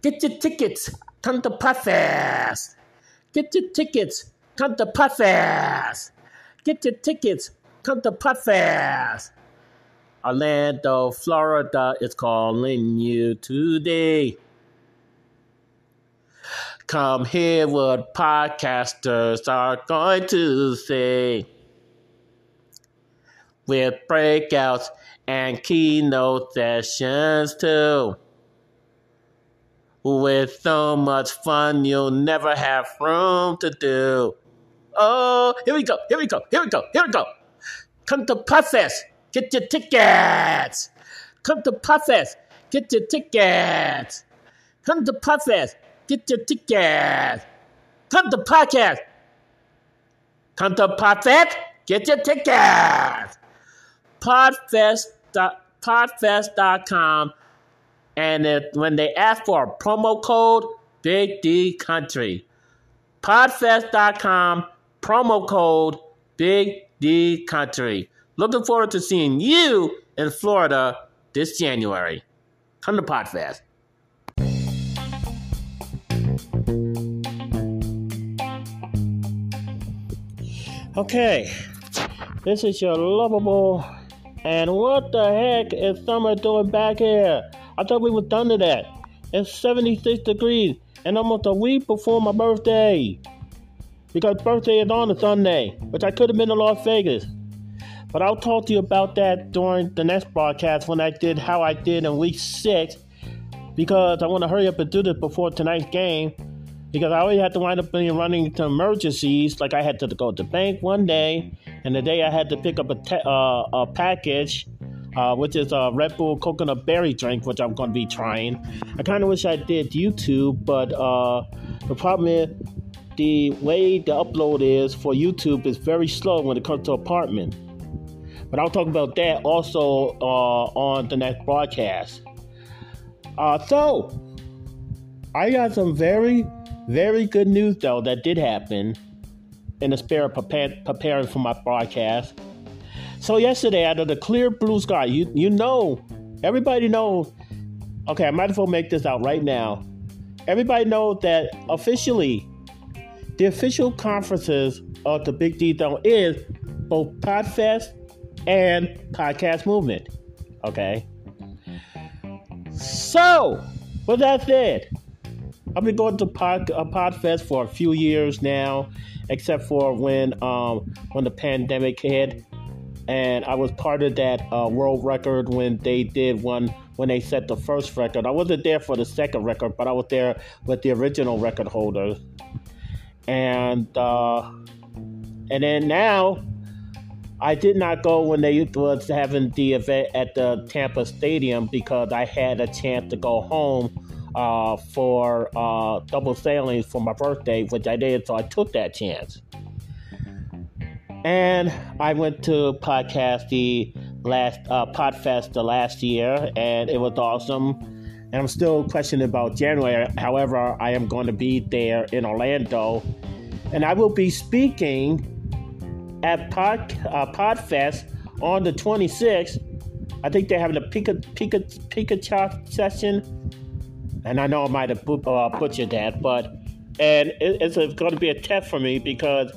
Get your tickets. Come to Podfest. Get your tickets. Come to Podfest. Get your tickets. Come to Podfest. Orlando, Florida is calling you today. Come hear what podcasters are going to say. With breakouts and keynote sessions too. With so much fun, you'll never have room to do. Oh, here we go, here we go, here we go, here we go. Come to Podfest, get your tickets. Come to Podfest, get your tickets. Come to Podfest, get your tickets. Come to podcast. Come to Podfest, get your tickets. Podfest, podfest.com. And it, when they ask for a promo code, Big D Country. Podfest.com, promo code Big D Country. Looking forward to seeing you in Florida this January. Come to Podfest. Okay, this is your lovable. And what the heck is summer doing back here? I thought we were done to that. It's 76 degrees and almost a week before my birthday. Because birthday is on a Sunday, which I could have been in Las Vegas. But I'll talk to you about that during the next broadcast when I did how I did in week six. Because I want to hurry up and do this before tonight's game. Because I always had to wind up being running into emergencies. Like I had to go to the bank one day, and the day I had to pick up a, te- uh, a package, uh, which is a Red Bull coconut berry drink, which I'm going to be trying. I kind of wish I did YouTube, but uh, the problem is the way the upload is for YouTube is very slow when it comes to apartment. But I'll talk about that also uh, on the next broadcast. Uh, so, I got some very, very good news though that did happen in the spirit of preparing for my broadcast. So yesterday, out of the clear blue sky, you you know, everybody knows. Okay, I might as well make this out right now. Everybody knows that officially, the official conferences of the Big D Zone is both Podfest and Podcast Movement. Okay. So, with that said, I've been going to Pod, uh, Podfest for a few years now, except for when um, when the pandemic hit, and I was part of that uh, world record when they did one when they set the first record. I wasn't there for the second record, but I was there with the original record holder. and uh, and then now I did not go when they was having the event at the Tampa Stadium because I had a chance to go home uh, for uh, double sailings for my birthday, which I did, so I took that chance. And I went to podcast the last uh, Podfest the last year, and it was awesome. And I'm still questioning about January. However, I am going to be there in Orlando, and I will be speaking at Pod, uh, Podfest on the 26th. I think they're having a Pika Pika Pika session, and I know I might have uh, butchered that, but and it, it's going to be a test for me because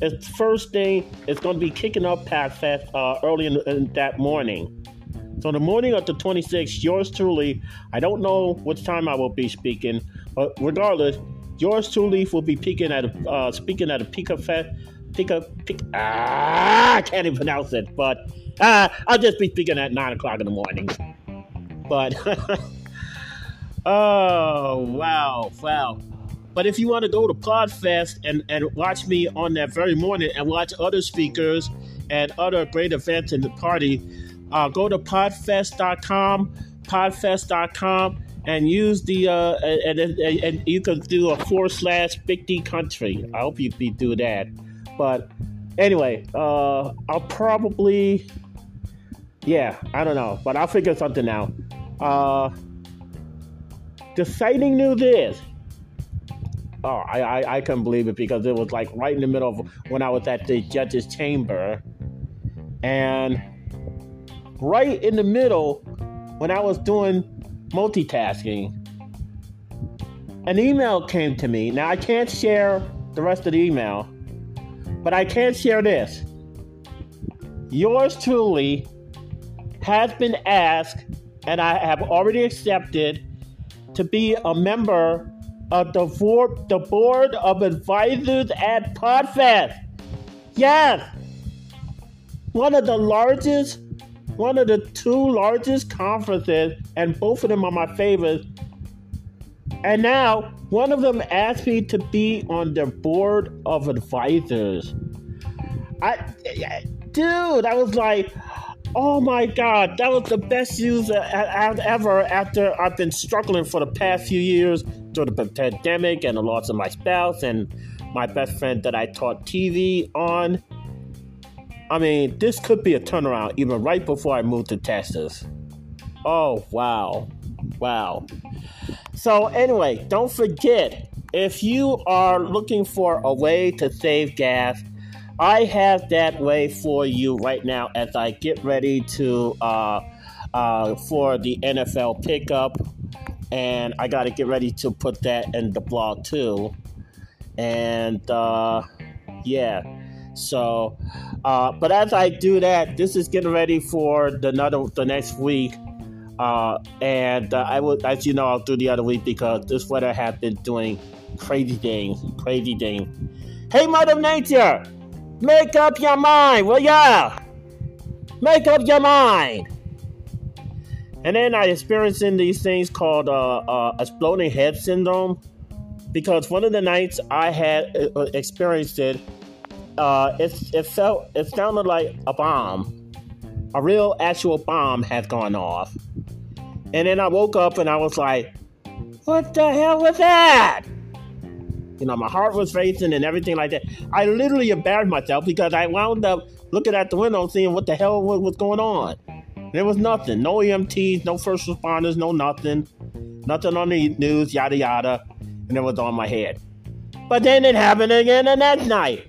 it's first thing. It's going to be kicking off Podfest uh, early in, in that morning. So the morning of the 26th, yours truly. I don't know which time I will be speaking, but regardless, yours truly will be speaking at a, uh, speaking at a Pika Fest pick up, pick, ah, I can't even pronounce it, but uh, I'll just be speaking at 9 o'clock in the morning. But, oh, wow, wow. But if you want to go to Podfest and, and watch me on that very morning and watch other speakers and other great events in the party, uh, go to podfest.com, podfest.com, and use the uh, and, and, and you can do a forward slash big D country. I hope you do that. But anyway, uh, I'll probably, yeah, I don't know, but I'll figure something out. Uh, news is, I, I, I couldn't believe it because it was like right in the middle of when I was at the judge's chamber, and right in the middle when I was doing multitasking, an email came to me. Now I can't share the rest of the email, but I can share this. Yours truly has been asked, and I have already accepted to be a member of the board, the board of advisors at Podfest. Yes, one of the largest, one of the two largest conferences, and both of them are my favorites. And now one of them asked me to be on their board of advisors. I, dude, I was like, oh my god, that was the best news ever. After I've been struggling for the past few years through the pandemic and the loss of my spouse and my best friend that I taught TV on. I mean, this could be a turnaround even right before I moved to Texas. Oh wow, wow. So, anyway, don't forget if you are looking for a way to save gas, I have that way for you right now as I get ready to uh, uh, for the NFL pickup, and I got to get ready to put that in the blog too. And uh, yeah, so uh, but as I do that, this is getting ready for the another the next week. Uh, and uh, I will, as you know, I'll do the other week because this weather has been doing crazy things, crazy things. Hey, Mother Nature, make up your mind, will ya? Make up your mind. And then I experiencing these things called uh, uh, exploding head syndrome because one of the nights I had uh, experienced it, uh, it, it felt it sounded like a bomb, a real actual bomb had gone off and then I woke up and I was like, what the hell was that? You know, my heart was racing and everything like that. I literally embarrassed myself because I wound up looking at the window seeing what the hell was going on. There was nothing. No EMTs, no first responders, no nothing. Nothing on the news, yada yada. And it was on my head. But then it happened again the next night.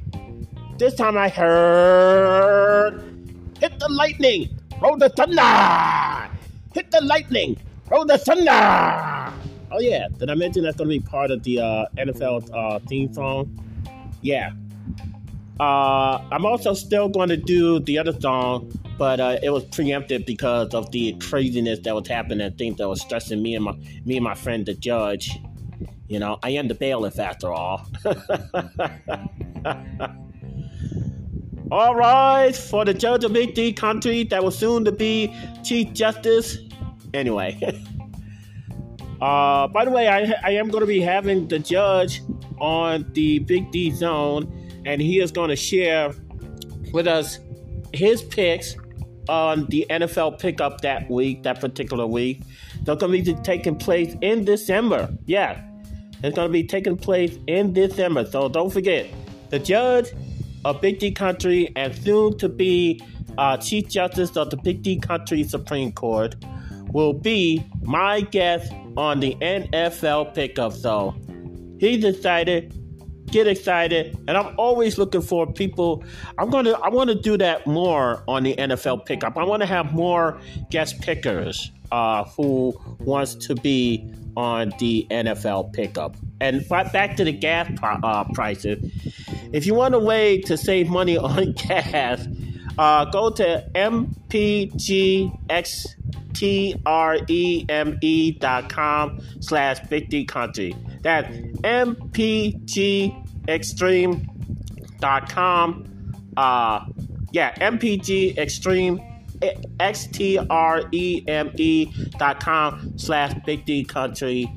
This time I heard hit the lightning, roll the thunder. Hit the lightning! Roll the thunder! Oh yeah, did I mention that's gonna be part of the uh, NFL uh, theme song? Yeah. Uh, I'm also still going to do the other song, but uh, it was preempted because of the craziness that was happening. Things that was stressing me and my me and my friend the judge. You know, I am the bailiff after all. All right, for the judge of Big D country that was soon to be Chief Justice. Anyway. uh, by the way, I, I am going to be having the judge on the Big D zone, and he is going to share with us his picks on the NFL pickup that week, that particular week. They're going to be taking place in December. Yeah, it's going to be taking place in December. So don't forget, the judge of Big D Country and soon to be uh, Chief Justice of the Big D Country Supreme Court, will be my guest on the NFL pickup. So he's excited. Get excited, and I'm always looking for people. I'm gonna, I want to do that more on the NFL pickup. I want to have more guest pickers uh, who wants to be on the NFL pickup. And back to the gas uh, prices. If you want a way to save money on gas, uh, go to mpgxtreme.com slash 50 country. That's mpgextreme.com. Uh, yeah, mpg extreme x-t-r-e-m-e dot com slash big d country.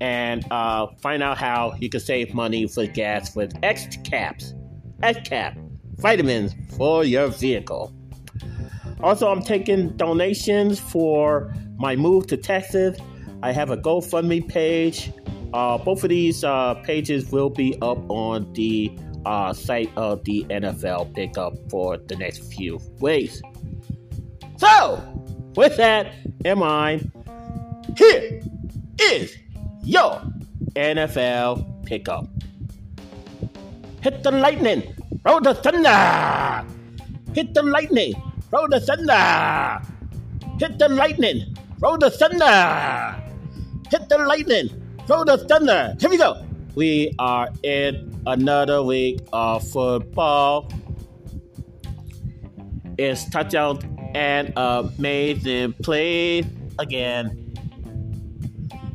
And uh, find out how you can save money for gas with X caps X cap vitamins for your vehicle. Also i'm taking donations for my move to texas. I have a gofundme page uh, both of these uh, pages will be up on the uh, site of the nfl pickup for the next few weeks so, with that in mind, here is your NFL pickup. Hit the lightning, roll the thunder. Hit the lightning, roll the thunder. Hit the lightning, roll the thunder. Hit the lightning, throw the thunder. Here we go. We are in another week of football. It's touchdown and amazing play again.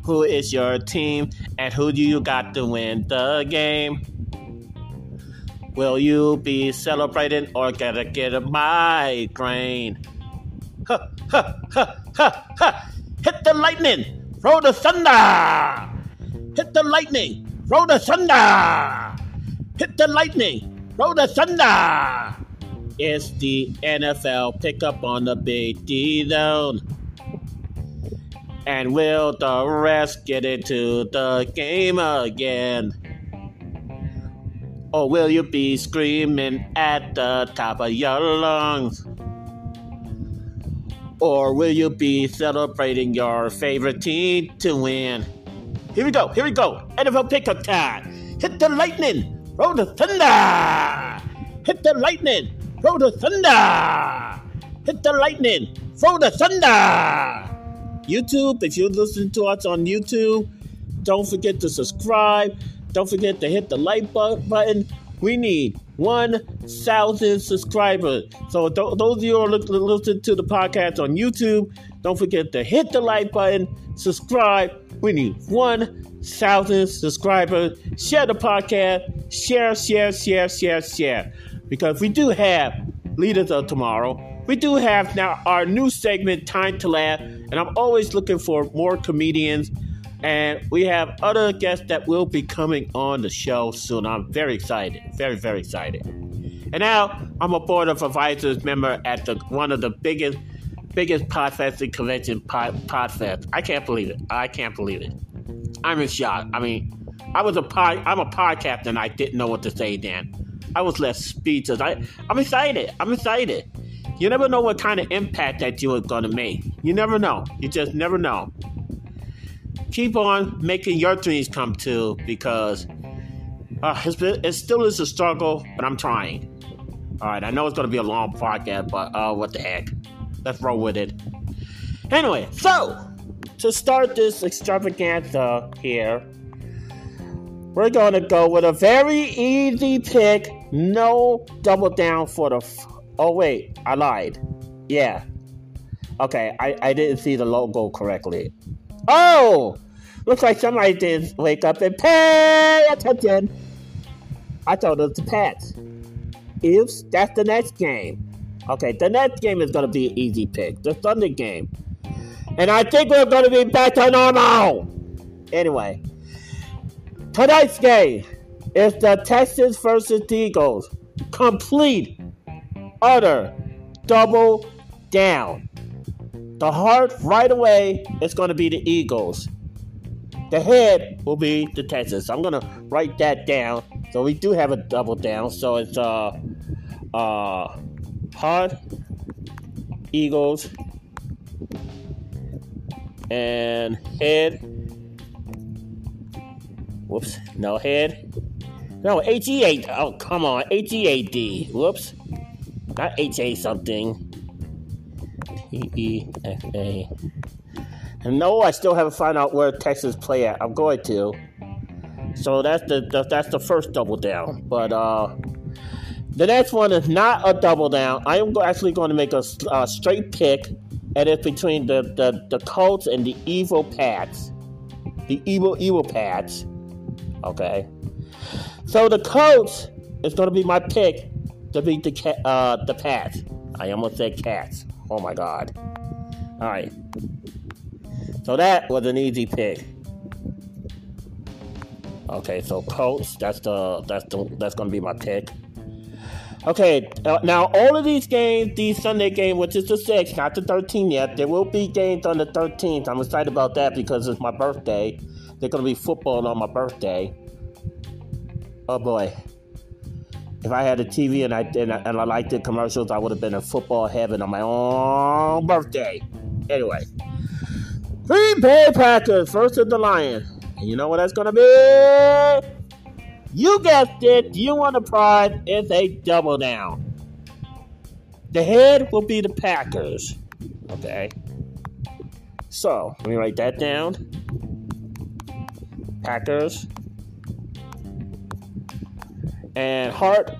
Who is your team and who do you got to win the game? Will you be celebrating or gonna get a migraine? Ha ha ha ha ha! Hit the lightning, throw the thunder! Hit the lightning, throw the thunder! Hit the lightning, throw the thunder! It's the NFL pickup on the Big D zone. And will the rest get into the game again? Or will you be screaming at the top of your lungs? Or will you be celebrating your favorite team to win? Here we go, here we go. NFL pickup time. Hit the lightning, roll the thunder. Hit the lightning, roll the thunder. Hit the lightning, throw the thunder. YouTube, if you're listening to us on YouTube, don't forget to subscribe. Don't forget to hit the like button. We need 1,000 subscribers. So, th- those of you who are listening to the podcast on YouTube, don't forget to hit the like button, subscribe. We need 1,000 subscribers. Share the podcast. Share, share, share, share, share. Because we do have Leaders of Tomorrow. We do have now our new segment, Time to Laugh. And I'm always looking for more comedians and we have other guests that will be coming on the show soon. I'm very excited, very, very excited. And now I'm a board of advisors member at the one of the biggest, biggest podcasting convention, pod. I can't believe it. I can't believe it. I'm in shock. I mean, I was a pod, I'm a podcaster and I didn't know what to say then. I was left speechless. I, I'm excited. I'm excited. You never know what kind of impact that you are going to make. You never know. You just never know keep on making your dreams come true because uh, it's, it still is a struggle, but I'm trying. All right, I know it's going to be a long podcast, but uh, what the heck? Let's roll with it. Anyway, so to start this extravaganza here, we're going to go with a very easy pick. No double down for the. F- oh, wait, I lied. Yeah. Okay, I, I didn't see the logo correctly. Oh! Looks like somebody did wake up and pay attention. I thought it was the Pats. Oops, that's the next game. Okay, the next game is going to be an easy pick. The Thunder game. And I think we're going to be back to normal. Anyway, tonight's game is the Texans versus the Eagles. Complete, utter, double down. The heart right away is going to be the Eagles. The head will be the Texans. I'm going to write that down. So we do have a double down. So it's uh uh heart, Eagles, and head. Whoops, no head. No, H E A. Oh, come on, H E A D. Whoops, not H A something. E E F A. And no, I still haven't found out where Texas play at. I'm going to. So that's the that's the first double down. But uh, the next one is not a double down. I am actually going to make a, a straight pick, and it's between the, the the Colts and the Evil Pats. The evil evil Pats. Okay. So the Colts is going to be my pick to beat the uh, the Pats. I almost said cats. Oh my god. All right. So that was an easy pick. Okay, so Colts. That's the that's the that's gonna be my pick. Okay, uh, now all of these games, these Sunday game, which is the sixth, not the 13th yet. There will be games on the 13th. I'm excited about that because it's my birthday. They're gonna be football on my birthday. Oh boy, if I had a TV and I and I, and I liked the commercials, I would have been in football heaven on my own birthday. Anyway, Green Bay Packers versus the Lions. And you know what that's gonna be? You guessed it. You want the pride? It's a double down. The head will be the Packers. Okay. So let me write that down. Packers. And Heart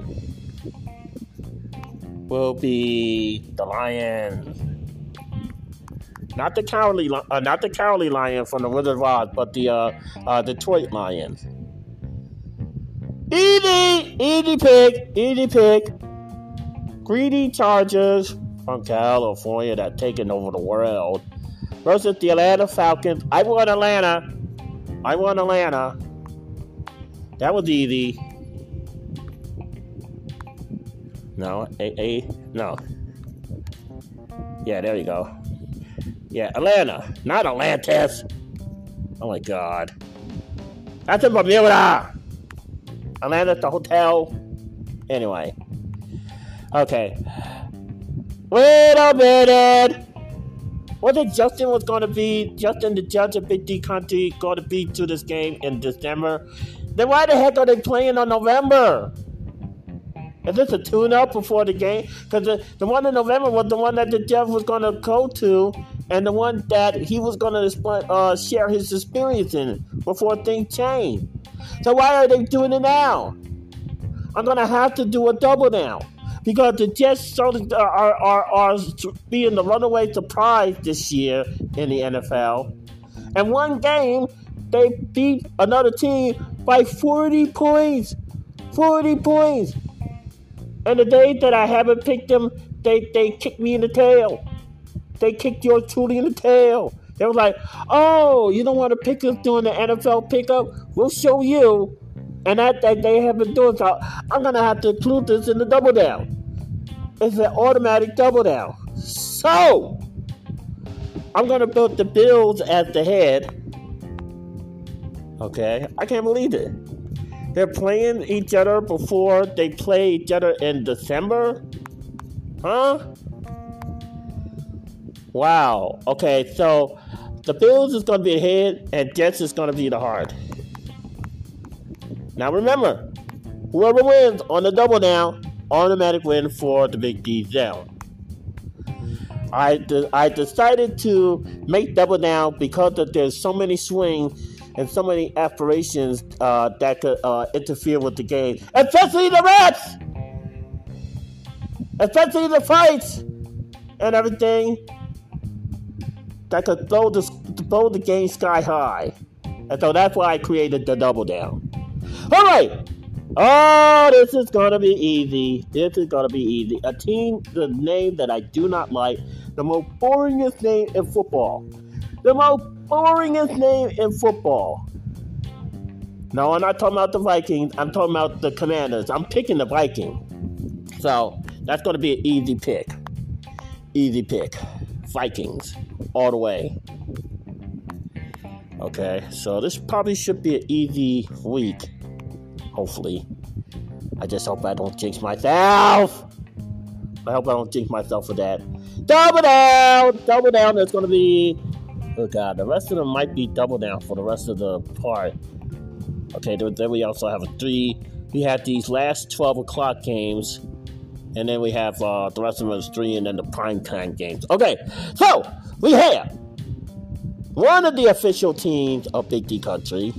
will be the Lions. Not the cowardly, uh, not the cowardly lion from the Wizard of Oz, but the uh, uh, Detroit Lions. Easy, easy pick, easy pick. Greedy Chargers from California that taking over the world versus the Atlanta Falcons. I want Atlanta. I want Atlanta. That was easy. No, a a no. Yeah, there you go. Yeah, Atlanta, not Atlantis. Oh my God. That's a Bermuda. Atlanta, the hotel. Anyway. Okay. Wait a minute. What it Justin was going to be, Justin the judge of Big D Country, going to be to this game in December? Then why the heck are they playing on November? Is this a tune up before the game? Because the, the one in November was the one that the Jeff was going to go to, and the one that he was going to uh, share his experience in before things change. So why are they doing it now? I'm to have to do a double now. Because the Jets are, are, are, being the runaway surprise this year in the NFL. And one game, they beat another team by 40 points. 40 points. And the day that I haven't picked them, they, they kicked me in the tail. They kicked your truly in the tail. They was like, oh, you don't want to pick us during the NFL pickup? We'll show you. And that, that they have been doing so. I'm going to have to include this in the double down. It's an automatic double down. So, I'm going to put the Bills at the head. Okay, I can't believe it. They're playing each other before they play each other in December? Huh? Wow. Okay, so the Bills is going to be ahead and Jets is going to be the heart. Now remember, whoever wins on the double down, automatic win for the Big D down. I, de- I decided to make double down because there's so many swings and so many aspirations uh, that could uh, interfere with the game, especially the rats, especially the fights and everything that could throw the, throw the game sky high. And so that's why I created the double down. All right. Oh, this is gonna be easy. This is gonna be easy. A team, the name that I do not like, the most boringest name in football. The most boringest name in football. No, I'm not talking about the Vikings. I'm talking about the Commanders. I'm picking the Vikings. So that's to be an easy pick. Easy pick. Vikings all the way. Okay, so this probably should be an easy week. Hopefully. I just hope I don't jinx myself. I hope I don't jinx myself for that. Double down! Double down, there's to be Oh god, the rest of them might be double down for the rest of the part. Okay, then we also have a three. We have these last 12 o'clock games, and then we have uh, the rest of them is three, and then the prime time games. Okay, so we have one of the official teams of Big D Country,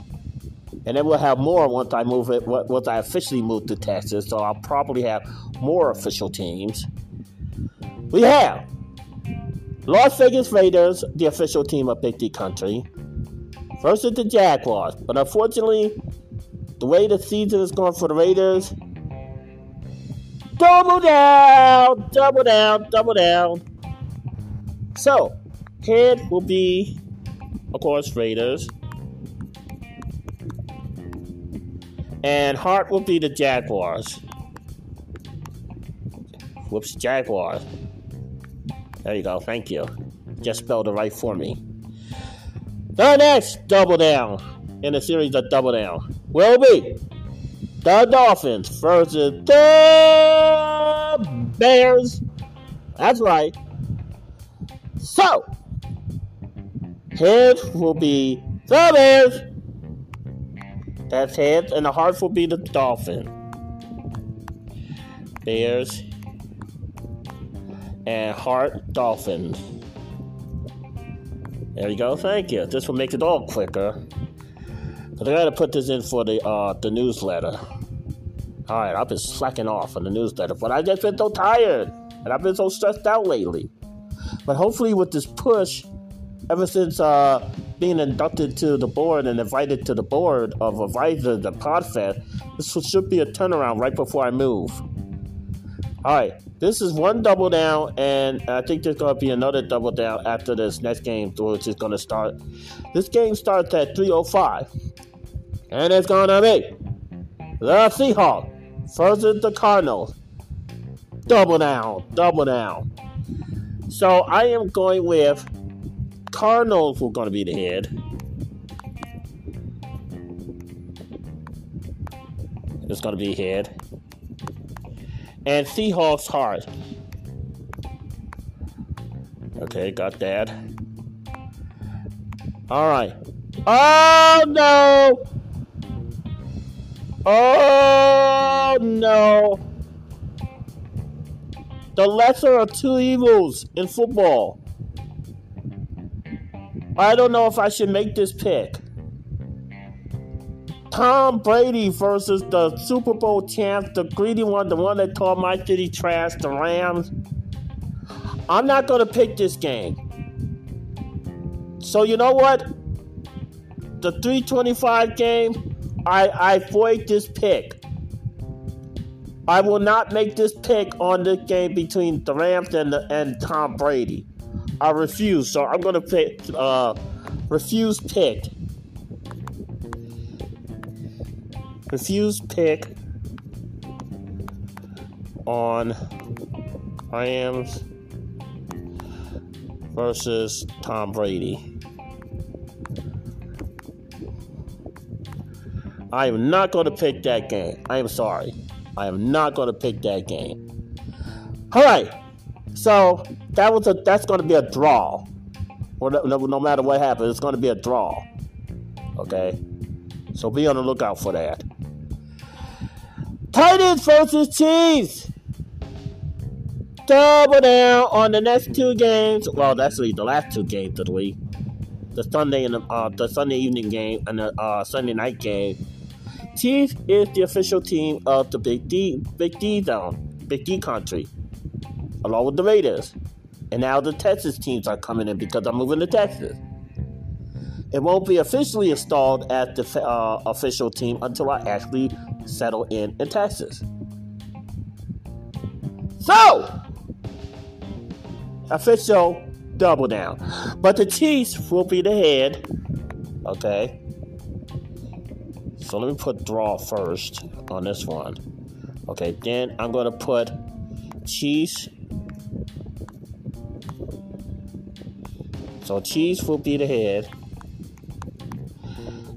and then we'll have more once I move it. Once I officially move to Texas, so I'll probably have more official teams. We have Las Vegas Raiders, the official team of Big D Country, versus the Jaguars. But unfortunately, the way the season is going for the Raiders, double down, double down, double down. So, head will be, of course, Raiders. And heart will be the Jaguars. Whoops, Jaguars. There you go. Thank you. Just spelled it right for me. The next double down in the series of double down will be the Dolphins versus the Bears. That's right. So, heads will be Bears. That's heads, and the hearts will be the Dolphins. Bears and Heart Dolphins. There you go. Thank you. This will make it all quicker. Cause I gotta put this in for the uh, the newsletter. All right, I've been slacking off on the newsletter, but I just been so tired and I've been so stressed out lately. But hopefully, with this push, ever since uh, being inducted to the board and invited to the board of advisors at Podfest, this should be a turnaround right before I move. All right, this is one double down, and I think there's going to be another double down after this next game, which is going to start. This game starts at 3:05, and it's going to be the Seahawks versus the Cardinals. Double down, double down. So I am going with Cardinals. Who are going to be the head. It's going to be head and Seahawks heart. Okay, got that. All right. Oh no! Oh no! The lesser of two evils in football. I don't know if I should make this pick. Tom Brady versus the Super Bowl champs, the greedy one, the one that taught my city trash, the Rams. I'm not going to pick this game. So you know what? The 325 game, I, I void this pick. I will not make this pick on this game between the Rams and, the, and Tom Brady. I refuse. So I'm to pick, uh, refuse pick. Refuse pick on Rams versus Tom Brady. I am not going to pick that game. I am sorry. I am not going to pick that game. All right. So that was a that's going to be a draw. No, matter what happens, it's going to be a draw. Okay. So be on the lookout for that. Titans versus Chiefs. Double down on the next two games. Well, actually, the last two games of the week. The Sunday and the, uh, the Sunday evening game and the uh, Sunday night game. Chiefs is the official team of the Big D, Big D zone, Big D country, along with the Raiders. And now the Texas teams are coming in because I'm moving to Texas. It won't be officially installed as the uh, official team until I actually settle in in Texas. So, official double down. But the Chiefs will be the head. Okay. So let me put draw first on this one. Okay, then I'm going to put Chiefs. So Chiefs will be the head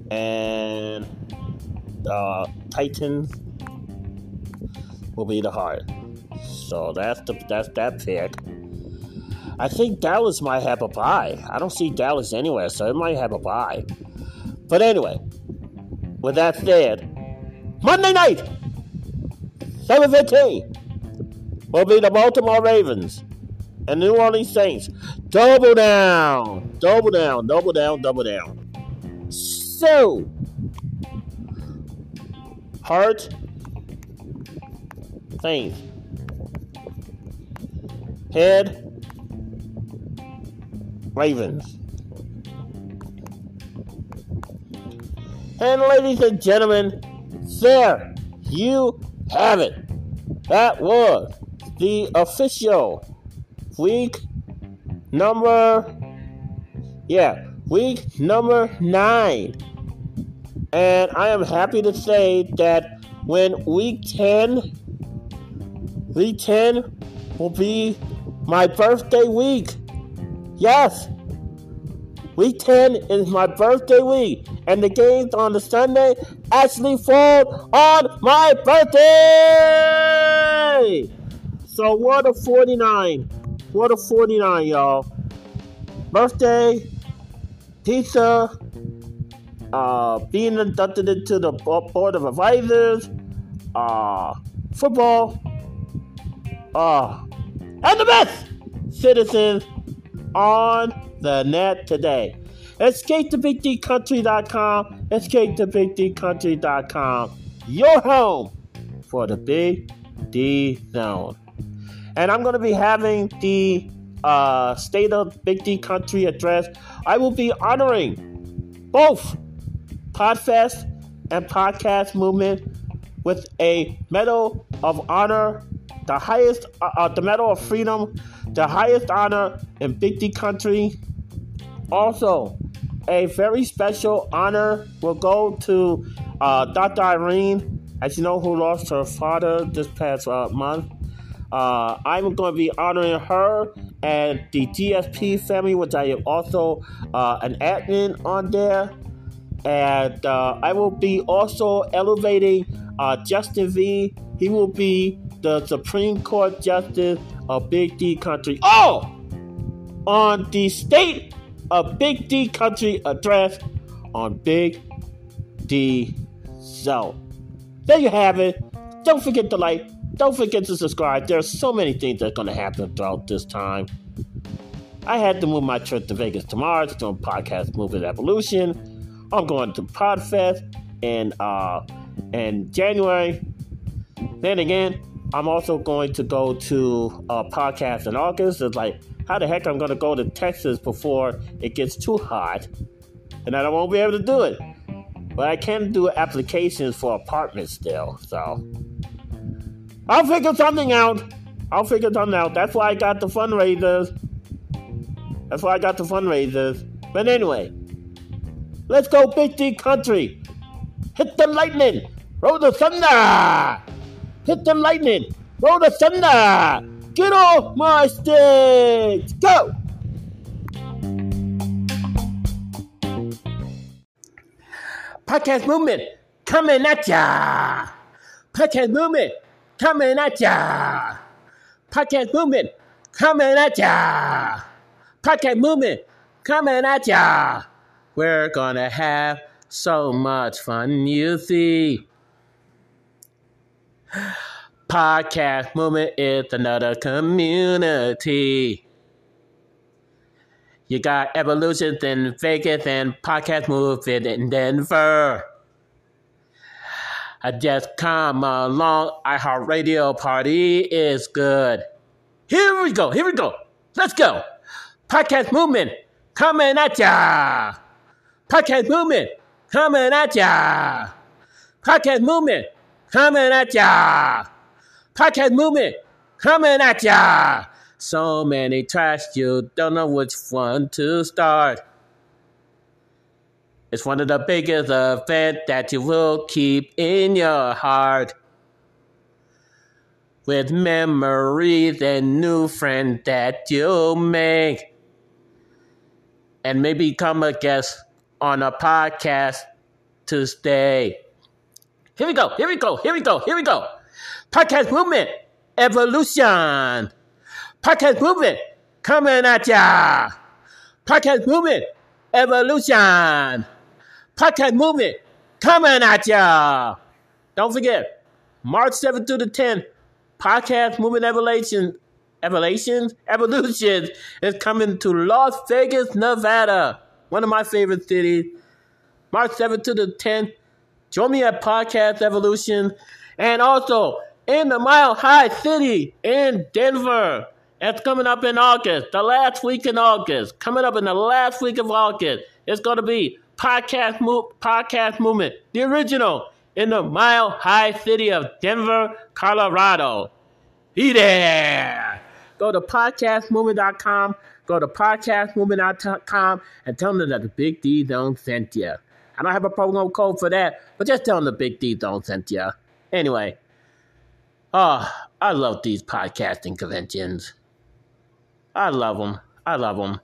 and uh, Titan will be the heart. So that's the that's that pick. I think Dallas might have a bye. I don't see Dallas anywhere, so it might have a bye. But anyway, with that said, Monday night, 7:15, will be the Baltimore Ravens and New Orleans Saints. Double down, double down, double down, double down. So, heart, faith, head, ravens. And ladies and gentlemen, there you have it. That was the official week number, yeah, week number nine and I am happy to say that when week 10, week 10 will be my birthday week. Yes, week 10 is my birthday week, and the games on the Sunday actually fall on my birthday. So, what a 49. What a 49, y'all. Birthday, pizza, uh, being inducted into the board of advisors, uh, football, uh, and the best citizens on the net today. Escape to BigDCountry.com. Escape to BigDCountry.com. Your home for the Big D Zone. And I'm going to be having the uh, State of Big D Country address. I will be honoring both Podfest and Podcast Movement with a Medal of Honor, the highest, uh, uh, the Medal of Freedom, the highest honor in Big D Country. Also, a very special honor will go to uh, Dr. Irene, as you know, who lost her father this past uh, month. Uh, I'm going to be honoring her and the GSP family, which I am also uh, an admin on there. And uh, I will be also elevating uh, Justin V. He will be the Supreme Court Justice of Big D Country. Oh! On the State of Big D Country address on Big D Zone. There you have it. Don't forget to like, don't forget to subscribe. There's so many things that's going to happen throughout this time. I had to move my trip to Vegas tomorrow to do a podcast Moving evolution. I'm going to Podfest in uh in January. Then again, I'm also going to go to a podcast in August. It's like, how the heck I'm going to go to Texas before it gets too hot, and then I won't be able to do it. But I can do applications for apartments still, so I'll figure something out. I'll figure something out. That's why I got the fundraisers. That's why I got the fundraisers. But anyway, let's go Big D Country. Hit the lightning. Roll the thunder. Hit the lightning. Roll the thunder. Get off my stage. Go. Podcast movement coming at ya. Podcast movement coming at ya. Podcast movement coming at ya. Podcast movement coming at ya. We're gonna have so much fun, you see. Podcast movement is another community. You got Evolutions in Vegas and Podcast Movement in Denver. I just come along. iHeartRadio party is good. Here we go. Here we go. Let's go. Podcast Movement coming at ya. Podcast Movement coming at ya. Podcast Movement coming at ya. Podcast Movement coming at ya. So many tracks, you don't know which one to start. It's one of the biggest events that you will keep in your heart. With memories and new friends that you'll make. And maybe come a guest on a podcast to stay. Here we go, here we go, here we go, here we go. Podcast movement, evolution. Podcast movement coming at ya. Podcast movement evolution. Podcast movement coming at ya. Don't forget, March 7th through the 10th, Podcast Movement Evolution, Evolution, Evolution is coming to Las Vegas, Nevada. One of my favorite cities. March 7th to the 10th. Join me at Podcast Evolution. And also in the Mile High City in Denver. That's coming up in August, the last week in August. Coming up in the last week of August, it's going to be podcast Mo- podcast movement, the original in the Mile High City of Denver, Colorado. Be there. Go to podcastmovement.com. Go to podcastmovement.com and tell them that the Big D Zone sent you. I don't have a promo code for that, but just tell them the Big D Zone sent you. Anyway, oh, I love these podcasting conventions. I love them. I love them.